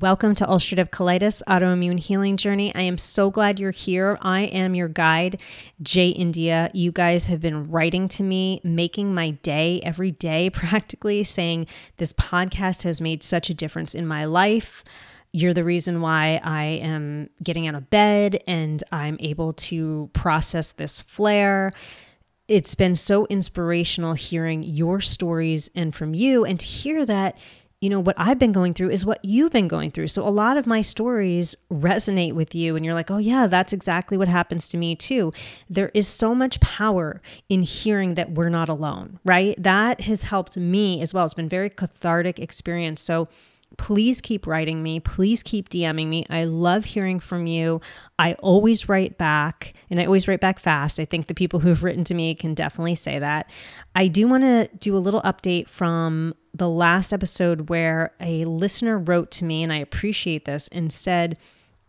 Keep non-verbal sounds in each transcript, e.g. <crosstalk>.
Welcome to Ulcerative Colitis Autoimmune Healing Journey. I am so glad you're here. I am your guide, Jay India. You guys have been writing to me, making my day every day, <laughs> practically saying this podcast has made such a difference in my life. You're the reason why I am getting out of bed and I'm able to process this flare it's been so inspirational hearing your stories and from you and to hear that you know, what I've been going through is what you've been going through. So a lot of my stories resonate with you, and you're like, oh, yeah, that's exactly what happens to me too. There is so much power in hearing that we're not alone, right? That has helped me as well. It's been very cathartic experience. So please keep writing me. Please keep DMing me. I love hearing from you. I always write back and I always write back fast. I think the people who have written to me can definitely say that. I do want to do a little update from the last episode where a listener wrote to me, and I appreciate this, and said,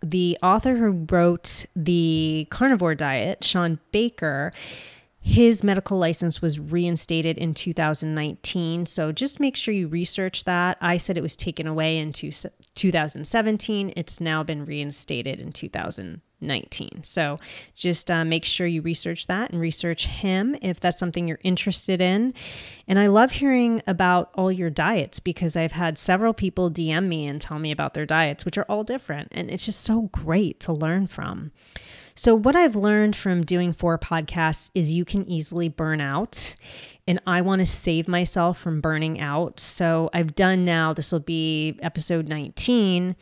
the author who wrote the carnivore diet, Shawn Baker, his medical license was reinstated in 2019. So just make sure you research that. I said it was taken away in 2017. It's now been reinstated in 2019. So just uh, make sure you research that and research him if that's something you're interested in. And I love hearing about all your diets because I've had several people DM me and tell me about their diets, which are all different. And it's just so great to learn from. So, what I've learned from doing four podcasts is you can easily burn out. And I want to save myself from burning out. So, I've done now, this will be episode 19.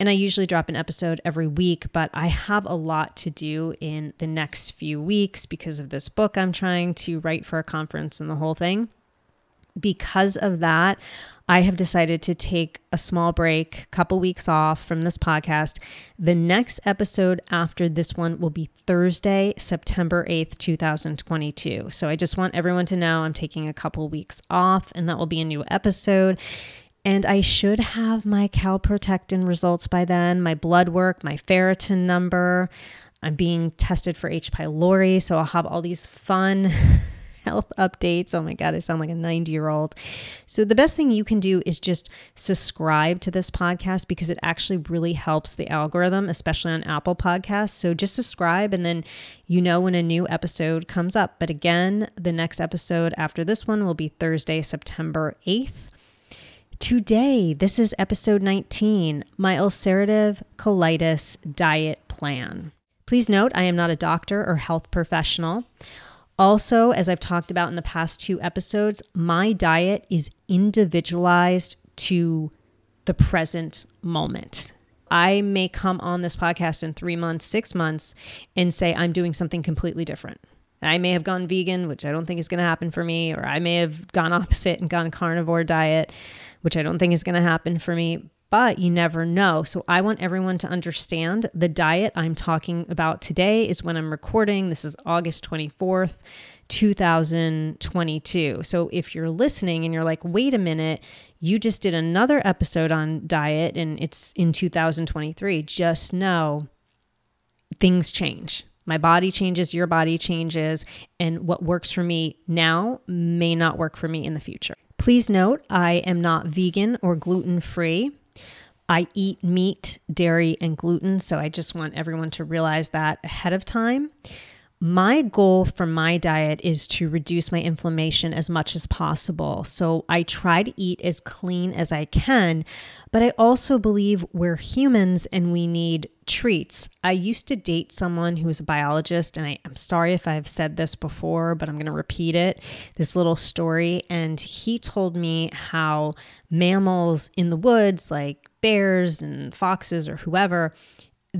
And I usually drop an episode every week, but I have a lot to do in the next few weeks because of this book I'm trying to write for a conference and the whole thing. Because of that, I have decided to take a small break, couple weeks off from this podcast. The next episode after this one will be Thursday, September 8th, 2022. So I just want everyone to know I'm taking a couple weeks off and that will be a new episode. And I should have my calprotectin results by then, my blood work, my ferritin number. I'm being tested for H. pylori, so I'll have all these fun <laughs> health updates. Oh my God, I sound like a 90 year old. So, the best thing you can do is just subscribe to this podcast because it actually really helps the algorithm, especially on Apple Podcasts. So, just subscribe and then you know when a new episode comes up. But again, the next episode after this one will be Thursday, September 8th. Today, this is episode 19 my ulcerative colitis diet plan. Please note, I am not a doctor or health professional. Also, as I've talked about in the past two episodes, my diet is individualized to the present moment. I may come on this podcast in three months, six months, and say I'm doing something completely different. I may have gone vegan, which I don't think is going to happen for me, or I may have gone opposite and gone carnivore diet, which I don't think is going to happen for me but you never know. So I want everyone to understand the diet I'm talking about today is when I'm recording. This is August 24th. 2022. So if you're listening and you're like, wait a minute, you just did another episode on diet and it's in 2023, just know things change. My body changes, your body changes, and what works for me now may not work for me in the future. Please note, I am not vegan or gluten free. I eat meat, dairy, and gluten. So I just want everyone to realize that ahead of time. My goal for my diet is to reduce my inflammation as much as possible. So I try to eat as clean as I can, but I also believe we're humans and we need treats. I used to date someone who was a biologist, and I, am sorry if I've said this before, but I'm going to repeat it this little story. And he told me how mammals in the woods, like bears and foxes or whoever,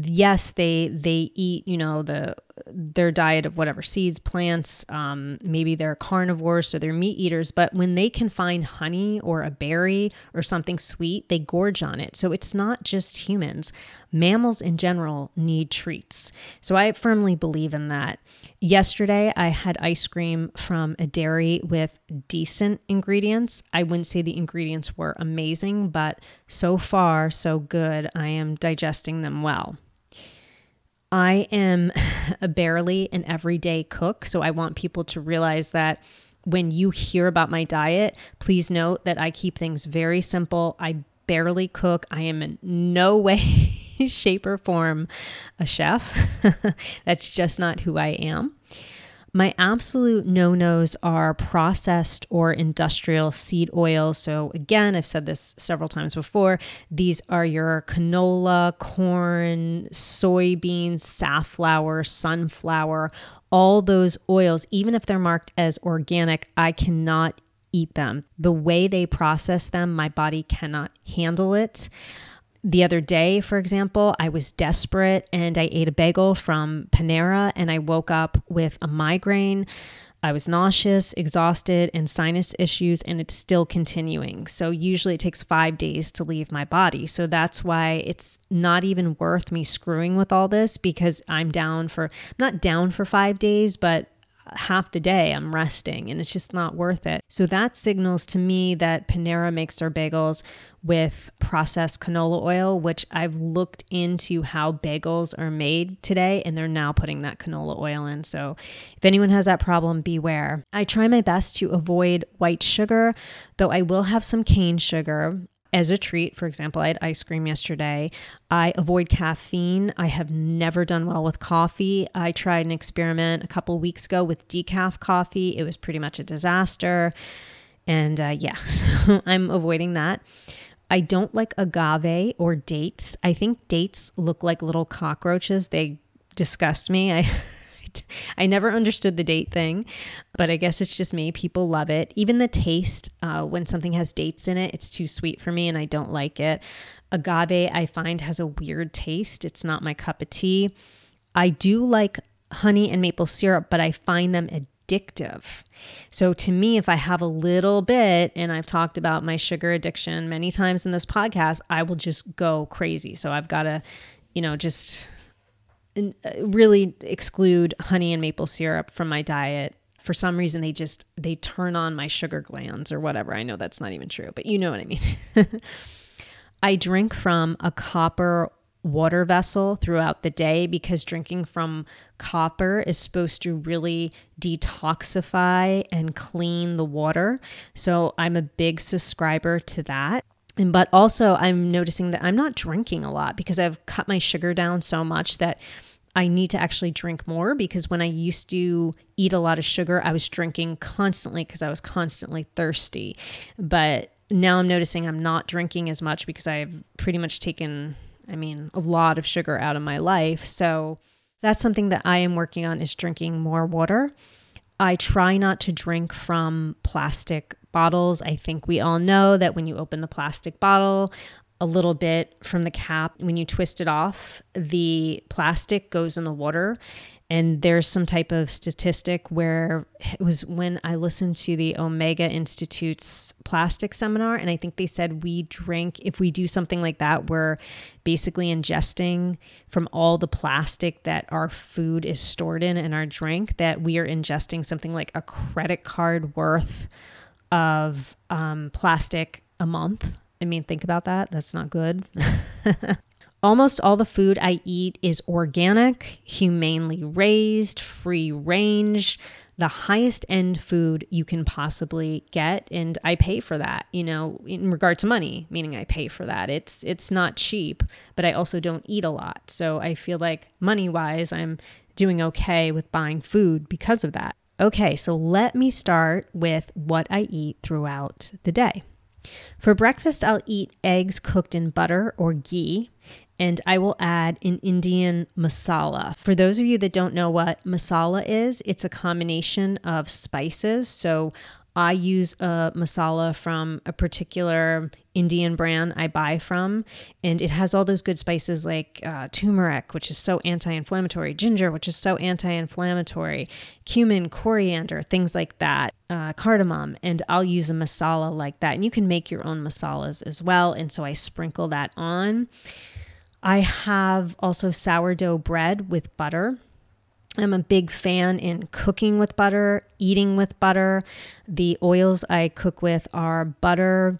yes they they eat you know the their diet of whatever seeds plants um, maybe they're carnivores so they're meat eaters but when they can find honey or a berry or something sweet they gorge on it. So it's not just humans. Mammals in general need treats. So i firmly believe in that. Yesterday i had ice cream from a dairy with decent ingredients. I wouldn't say the ingredients were amazing but so far so good. I am digesting them well I am <laughs> a barely an everyday cook. So I want people to realize that when you hear about my diet, please note that I keep things very simple. I barely cook. I am in no <laughs> way, shape, or form a chef. <laughs> That's just not who I am. My absolute no nos are processed or industrial seed oils. So, again, I've said this several times before. These are your canola, corn, soybeans, safflower, sunflower, all those oils, even if they're marked as organic, I cannot eat them. The way they process them, my body cannot handle it the other day, for example, I was desperate and I ate a bagel from Panera and I woke up with a migraine. I was nauseous, exhausted, and sinus issues, and it's still continuing. So, usually it takes five days to leave my body. So, that's why it's not even worth me screwing with all this because I'm down for, not down for five days, but half the day I'm resting and it's just not worth it. So that signals to me that Panera makes their bagels with processed canola oil, which I've looked into how bagels are made today and they're now putting that canola oil in. So if anyone has that problem, beware. I try my best to avoid white sugar, though I will have some cane sugar as a treat. For example, I had ice cream yesterday. I avoid caffeine. I have never done well with coffee. I tried an experiment a couple weeks ago with decaf coffee. It was pretty much a disaster. And uh, yeah, <laughs> so I'm avoiding that. I don't like agave or dates. I think dates look like little cockroaches. They disgust me. I <laughs> <laughs> I never understood the date thing, but I guess it's just me. People love it. Even the taste, uh, when something has dates in it, it's too sweet for me and I don't like it. Agave, I find, has a weird taste. It's not my cup of tea. I do like honey and maple syrup, but I find them addictive. So to me, if I have a little bit, and I've talked about my sugar addiction many times in this podcast, I will just go crazy. So I've got to, you know, just Uh, really exclude honey and maple syrup from my diet. For some reason they just they turn on my sugar glands or whatever. I know that's not even true but you know what i mean. <laughs> I drink from a copper water vessel throughout the day because drinking from copper is supposed to really detoxify and clean the water. So i'm a big subscriber to that and but also I'm noticing that I'm not drinking a lot because I've cut my sugar down so much that I need to actually drink more because when I used to eat a lot of sugar, I was drinking constantly because I was constantly thirsty. But now I'm noticing I'm not drinking as much because I've pretty much taken, I mean, a lot of sugar out of my life. So that's something that I am working on is drinking more water. I try not to drink from plastic bottles. I think we all know that when you open the plastic bottle, a little bit from the cap, when you twist it off, the plastic goes in the water. And there's some type of statistic where it was when I listened to the Omega Institute's plastic seminar, and I think they said we drink, if we do something like that, we're basically ingesting from all the plastic that our food is stored in and our drink, that we are ingesting something like a credit card worth of um, plastic a month. I mean, think about that. That's not good. <laughs> Almost all the food I eat is organic, humanely raised, free range, the highest end food you can possibly get and I pay for that, you know, in regard to money, meaning I pay for that. It's it's not cheap, but I also don't eat a lot. So I feel like money-wise I'm doing okay with buying food because of that. Okay, so let me start with what I eat throughout the day. For breakfast, I'll eat eggs cooked in butter or ghee, and I will add an Indian masala. For those of you that don't know what masala is, it's a combination of spices. So I use a masala from a particular Indian brand I buy from, and it has all those good spices like uh, turmeric, which is so anti inflammatory, ginger, which is so anti inflammatory, cumin, coriander, things like that, uh, cardamom, and I'll use a masala like that. And you can make your own masalas as well. And so I sprinkle that on. I have also sourdough bread with butter. I'm a big fan in cooking with butter, eating with butter. The oils I cook with are butter,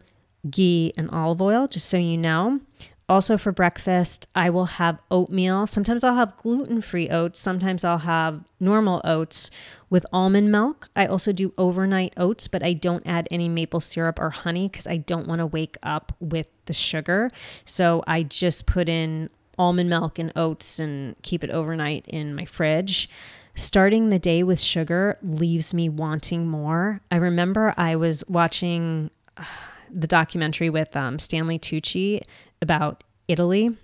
ghee, and olive oil, just so you know. Also, for breakfast, I will have oatmeal. Sometimes I'll have gluten free oats. Sometimes I'll have normal oats with almond milk. I also do overnight oats, but I don't add any maple syrup or honey because I don't want to wake up with the sugar. So I just put in almond milk and oats and keep it overnight in my fridge. Starting the day with sugar leaves me wanting more. I remember I was watching. Uh, the documentary with um, Stanley Tucci about Italy.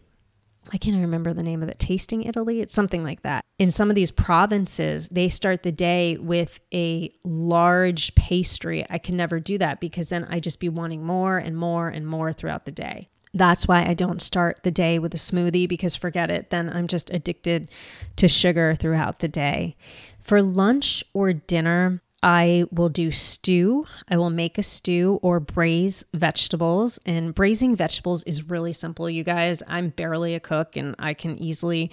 I can't remember the name of it. Tasting Italy? It's something like that. In some of these provinces, they start the day with a large pastry. I can never do that because then I just be wanting more and more and more throughout the day. That's why I don't start the day with a smoothie because forget it, then I'm just addicted to sugar throughout the day. For lunch or dinner, I will do stew. I will make a stew or braise vegetables. And braising vegetables is really simple, you guys. I'm barely a cook and I can easily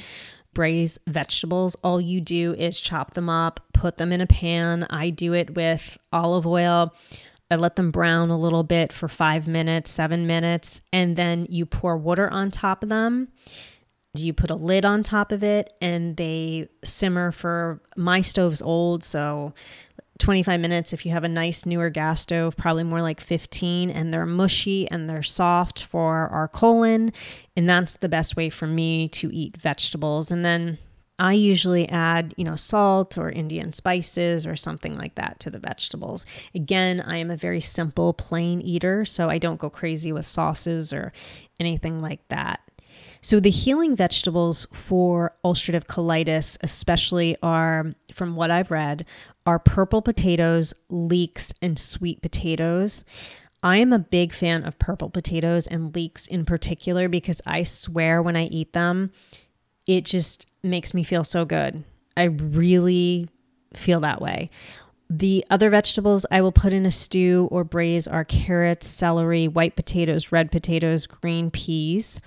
braise vegetables. All you do is chop them up, put them in a pan. I do it with olive oil. I let them brown a little bit for five minutes, seven minutes, and then you pour water on top of them you put a lid on top of it and they simmer for my stove's old so 25 minutes if you have a nice newer gas stove, probably more like 15, and they're mushy and they're soft for our colon. And that's the best way for me to eat vegetables. And then I usually add, you know, salt or Indian spices or something like that to the vegetables. Again, I am a very simple, plain eater, so I don't go crazy with sauces or anything like that. So, the healing vegetables for ulcerative colitis, especially, are from what I've read, are purple potatoes, leeks, and sweet potatoes. I am a big fan of purple potatoes and leeks in particular because I swear when I eat them, it just makes me feel so good. I really feel that way. The other vegetables I will put in a stew or braise are carrots, celery, white potatoes, red potatoes, green peas.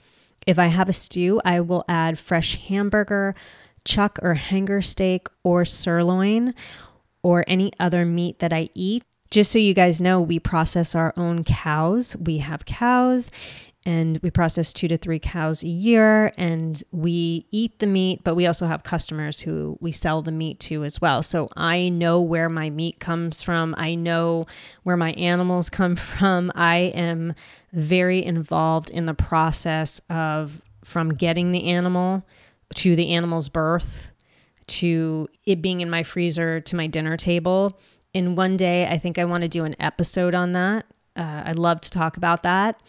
If I have a stew, I will add fresh hamburger, chuck or hanger steak, or sirloin, or any other meat that I eat. Just so you guys know, we process our own cows. We have cows and we process two to three cows a year and we eat the meat, but we also have customers who we sell the meat to as well. So I know where my meat comes from. I know where my animals <laughs> come from. I am very involved in the process of from getting the animal to the animal's birth to it being in my freezer to my dinner table. And one day, I think I want to do an episode on that. Uh, I'd love to talk about that.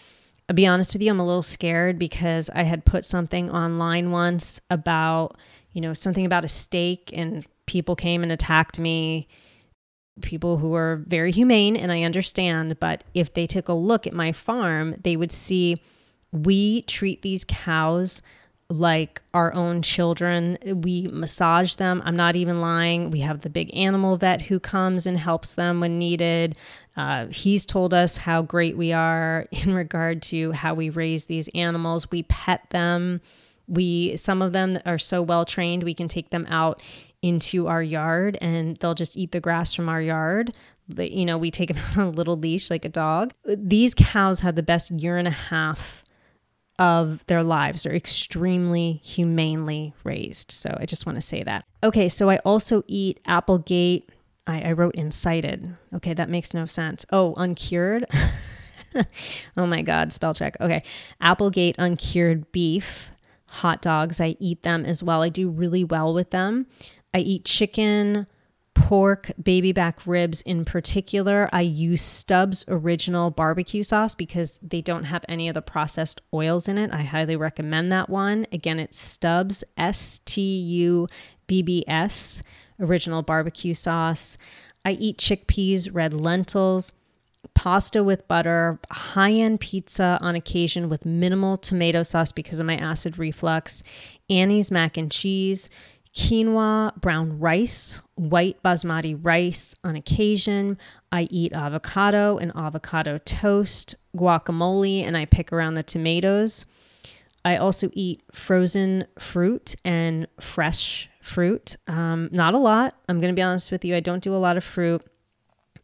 I'll be honest with you, I'm a little scared because I had put something online once about, you know, something about a steak, and people came and attacked me. People who are very humane, and I understand, but if they took a look at my farm, they would see we treat these cows like our own children. We massage them. I'm not even lying. We have the big animal vet who comes and helps them when needed. Uh, he's told us how great we are <laughs> in regard to how we raise these animals. We pet them. We some of them are so well trained we can take them out into our yard and they'll just eat the grass from our yard. You know, we take them <laughs> on a little leash like a dog. These cows have the best year and a half of their lives. They're extremely humanely raised. So I just want to say that. Okay, so I also eat Applegate. I, I wrote incited. Okay, that makes no sense. Oh, uncured. <laughs> oh my God, spell check. Okay, Applegate uncured beef hot dogs. I eat them as well. I do really well with them. I eat chicken, pork, baby back ribs in particular. I use Stubbs original barbecue sauce because they don't have any of the processed oils in it. I highly recommend that one. Again, it's Stubbs, S T U B B S, original barbecue sauce. I eat chickpeas, red lentils, pasta with butter, high end pizza on occasion with minimal tomato sauce because of my acid reflux, Annie's mac and cheese quinoa, brown rice, white basmati rice on occasion. I eat avocado and avocado toast, guacamole, and I pick around the tomatoes. I also eat frozen fruit and fresh fruit. Um, not a lot. I'm going to be honest with you. I don't do a lot of fruit.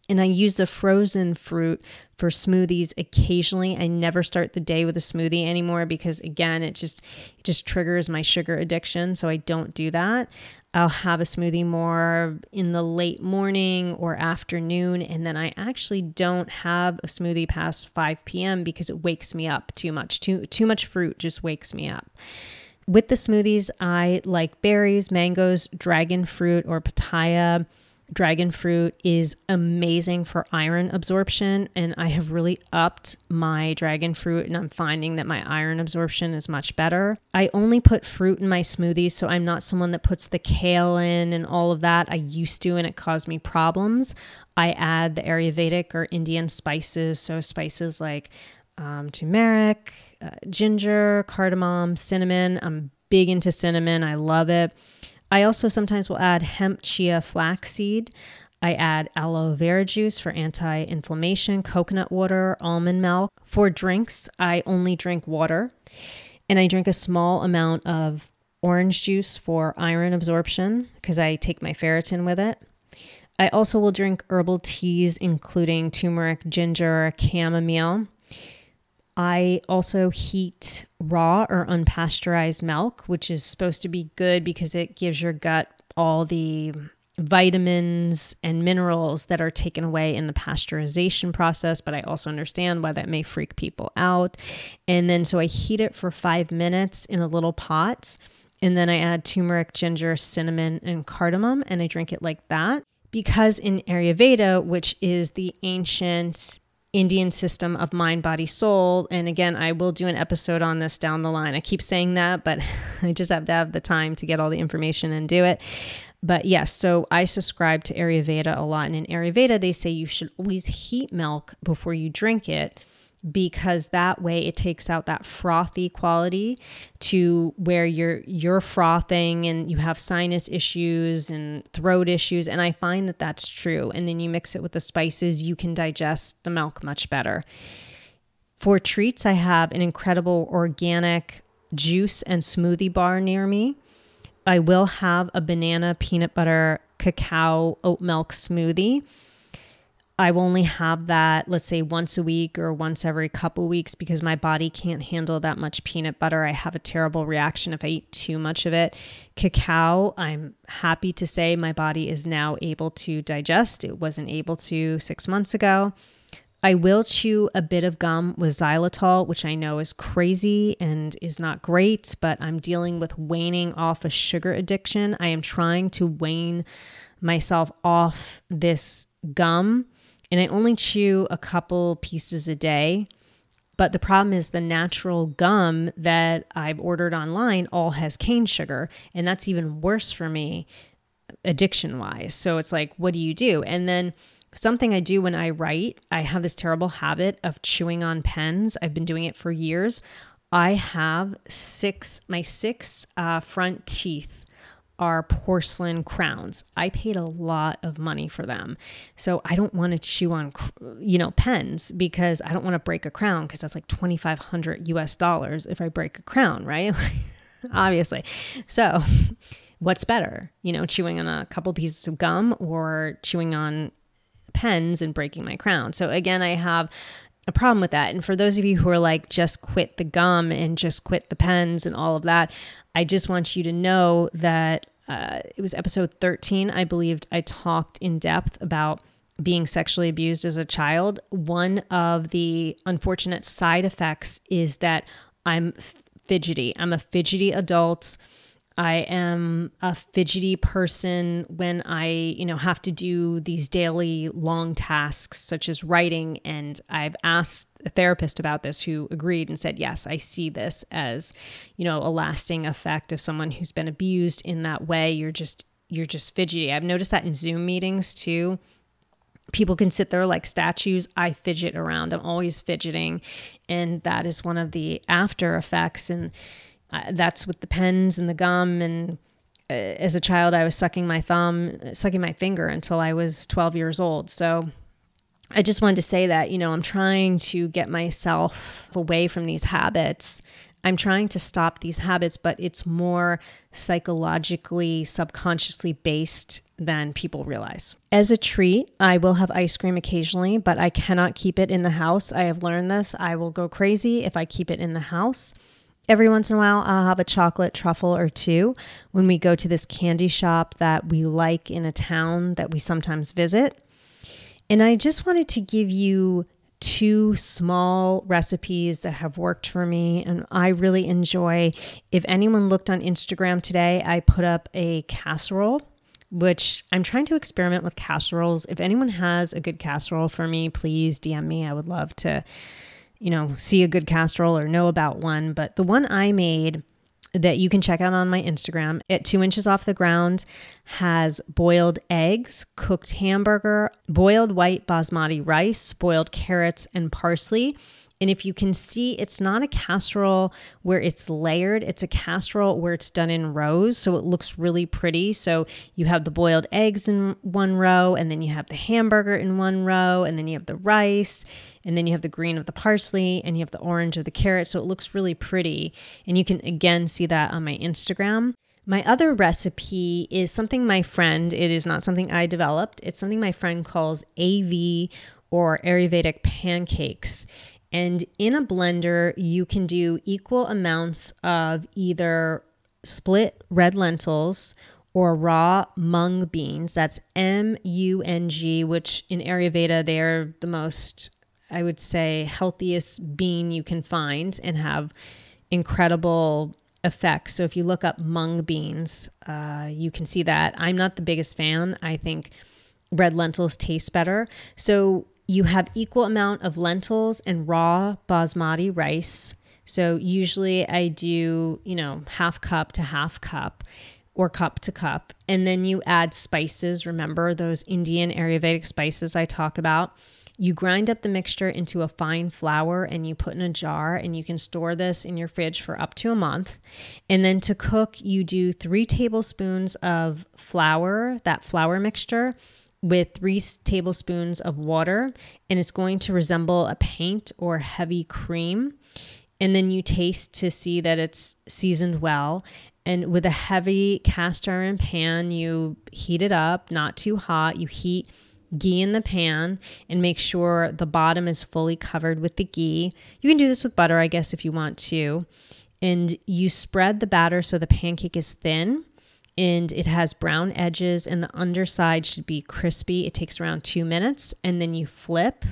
And I use the frozen fruit for smoothies occasionally. I never start the day with a smoothie anymore because again, it just it just triggers my sugar addiction, so I don't do that. I'll have a smoothie more in the late morning or afternoon and then I actually don't have a smoothie past 5 p.m. because it wakes me up too much. Too too much fruit just wakes me up. With the smoothies, I like berries, mangoes, dragon fruit or pitaya dragon fruit is amazing for iron absorption and i have really upped my dragon fruit and i'm finding that my iron absorption is much better. I only put fruit in my smoothies so i'm not someone that puts the kale in and all of that. I used to and it caused me problems. I add the ayurvedic or indian spices so spices like um, turmeric uh, ginger cardamom cinnamon i'm big into cinnamon i love it I also sometimes will add hemp chia flaxseed. I add aloe vera juice for anti inflammation, coconut water, almond milk. For drinks, I only drink water and I drink a small amount of orange juice for iron absorption because I take my ferritin with it. I also will drink herbal teas, including turmeric, ginger, chamomile. I also heat raw or unpasteurized milk, which is supposed to be good because it gives your gut all the vitamins and minerals that are taken away in the pasteurization process, but I also understand why that may freak people out. And then so I heat it for five minutes in a little pot. And then I add turmeric, ginger, cinnamon, and cardamom, and I drink it like that. Because in Ayurveda, which is the ancient Indian system of mind, body, soul. And again, I will do an episode on this down the line. I keep saying that, but <laughs> I just have to have the time to get all the information and do it. But yes, so I subscribe to Ayurveda a lot. And in Ayurveda, they say you should always heat milk before you drink it because that way it takes out that frothy quality to where you're you're frothing and you have sinus issues and throat issues and I find that that's true and then you mix it with the spices you can digest the milk much better. For treats I have an incredible organic juice and smoothie bar near me. I will have a banana peanut butter cacao oat milk smoothie I will only have that, let's say, once a week or once every couple weeks because my body can't handle that much peanut butter. I have a terrible reaction if I eat too much of it. Cacao, I'm happy to say my body is now able to digest. It wasn't able to six months ago. I will chew a bit of gum with xylitol, which I know is crazy and is not great, but I'm dealing with waning off a sugar addiction. I am trying to wane myself off this gum and I only chew a couple pieces a day. But the problem is the natural gum that I've ordered online all has cane sugar. And that's even worse for me addiction wise. So it's like, what do you do? And then something I do when I write, I have this terrible habit of chewing on pens. I've been doing it for years. I have six, my six uh, front teeth are porcelain crowns. I paid a lot of money for them. So I don't want to chew on, you know, pens because I don't want to break a crown because that's like 2500 US dollars if I break a crown, right? <laughs> Obviously. So what's better, you know, chewing on a couple pieces of gum or chewing on pens and breaking my crown? So again, I have a problem with that. And for those of you who are like, just quit the gum and just quit the pens and all of that, I just want you to know that uh, it was episode 13, I believed I talked in depth about being sexually abused as a child. One of the unfortunate side effects is that I'm fidgety. I'm a fidgety adult. I am a fidgety person when I, you know, have to do these daily long tasks such as writing and I've asked a therapist about this who agreed and said, "Yes, I see this as, you know, a lasting effect of someone who's been abused in that way. You're just you're just fidgety." I've noticed that in Zoom meetings too people can sit there like statues. I fidget around. I'm always fidgeting. And that is one of the after effects. And that's with the pens and the gum and uh, as a child i was sucking my thumb sucking my finger until i was 12 years old so i just wanted to say that you know i'm trying to get myself away from these habits i'm trying to stop these habits but it's more psychologically subconsciously based than people realize. As a treat, I will have ice cream occasionally, but I cannot keep it in the house. I have learned this. I will go crazy if I keep it in the house. Every once in a while, I'll have a chocolate truffle or two when we go to this candy shop that we like in a town that we sometimes visit. And I just wanted to give you two small recipes that have worked for me and I really enjoy. If anyone looked on Instagram today, I put up a casserole which I'm trying to experiment with casseroles. If anyone has a good casserole for me, please DM me. I would love to, you know, see a good casserole or know about one. But the one I made that you can check out on my Instagram at two inches off the ground has boiled eggs, cooked hamburger, boiled white basmati rice, boiled carrots, and parsley. And if you can see, it's not a casserole where it's layered, it's a casserole where it's done in rows. So it looks really pretty. So you have the boiled eggs in one row, and then you have the hamburger in one row, and then you have the rice, and then you have the green of the parsley, and you have the orange of the carrot. So it looks really pretty. And you can again see that on my Instagram. My other recipe is something my friend, it is not something I developed, it's something my friend calls AV or Ayurvedic pancakes. And in a blender, you can do equal amounts of either split red lentils or raw mung beans. That's M U N G, which in Ayurveda, they're the most, I would say, healthiest bean you can find and have incredible effects. So if you look up mung beans, uh, you can see that. I'm not the biggest fan. I think red lentils taste better. So you have equal amount of lentils and raw basmati rice. So usually I do, you know, half cup to half cup or cup to cup. And then you add spices. Remember those Indian Ayurvedic spices I talk about? You grind up the mixture into a fine flour and you put in a jar, and you can store this in your fridge for up to a month. And then to cook, you do three tablespoons of flour, that flour mixture, with three tablespoons of water, and it's going to resemble a paint or heavy cream. And then you taste to see that it's seasoned well. And with a heavy cast iron pan, you heat it up, not too hot. You heat ghee in the pan and make sure the bottom is fully covered with the ghee. You can do this with butter, I guess, if you want to. And you spread the batter so the pancake is thin and it has brown edges and the underside should be crispy. It takes around two minutes and then you flip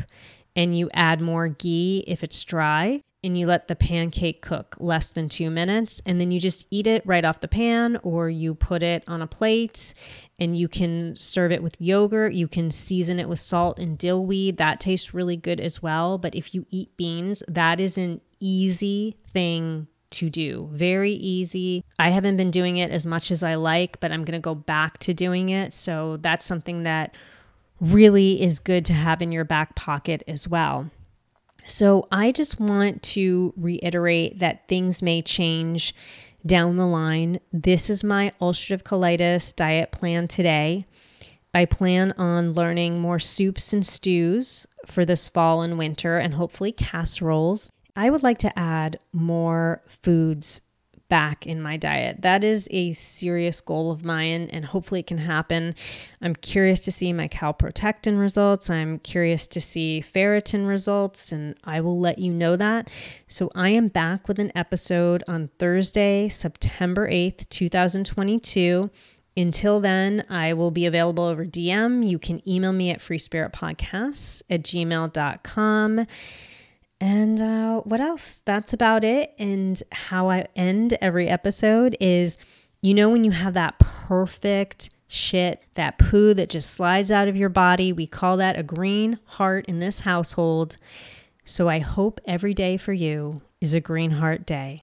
and you add more ghee if it's dry and you let the pancake cook less than two minutes and then you just eat it right off the pan or you put it on a plate and you can serve it with yogurt. You can season it with salt and dill weed. That tastes really good as well. But if you eat beans, that is an easy thing to do. Very easy. I haven't been doing it as much as I like, but I'm going to go back to doing it. So that's something that really is good to have in your back pocket as well. So I just want to reiterate that things may change down the line. This is my ulcerative colitis diet plan today. I plan on learning more soups and stews for this fall and winter and hopefully casseroles. I would like to add more foods back in my diet. That is a serious goal of mine, and hopefully it can happen. I'm curious to see my calprotectin results. I'm curious to see ferritin results, and I will let you know that. So I am back with an episode on Thursday, September 8th, 2022. Until then, I will be available over DM. You can email me at freespiritpodcasts at gmail.com. And uh, what else? That's about it. And how I end every episode is you know, when you have that perfect shit, that poo that just slides out of your body, we call that a green heart in this household. So I hope every day for you is a green heart day.